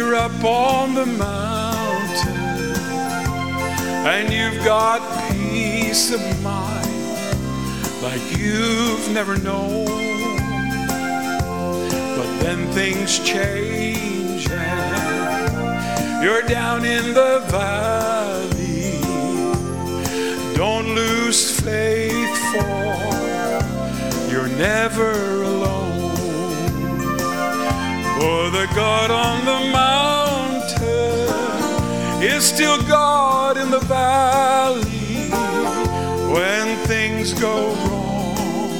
up on the mountain and you've got peace of mind like you've never known. But then things change and you're down in the valley. Don't lose faith, for you're never For the God on the mountain is still God in the valley when things go wrong.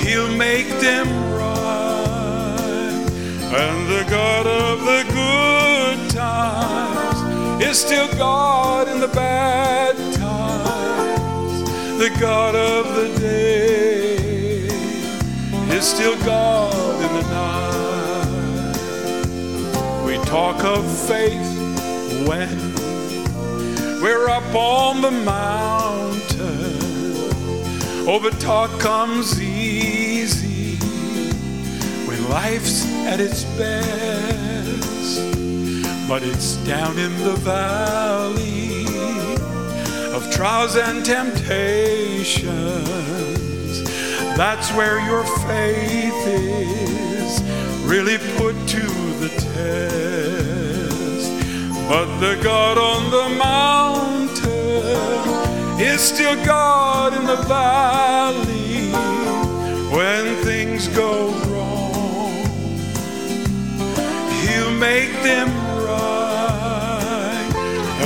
He'll make them right. And the God of the good times is still God in the bad times. The God of the day is still God talk of faith when we're up on the mountain. Oh, but talk comes easy when life's at its best. But it's down in the valley of trials and temptations. That's where your faith is really put to the test. But the God on the mountain is still God in the valley when things go wrong. He'll make them right.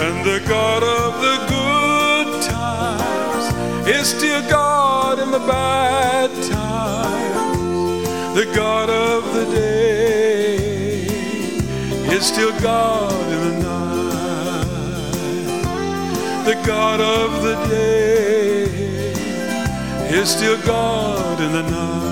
And the God of the good times is still God in the bad times. The God is still God in the night. The God of the day is still God in the night.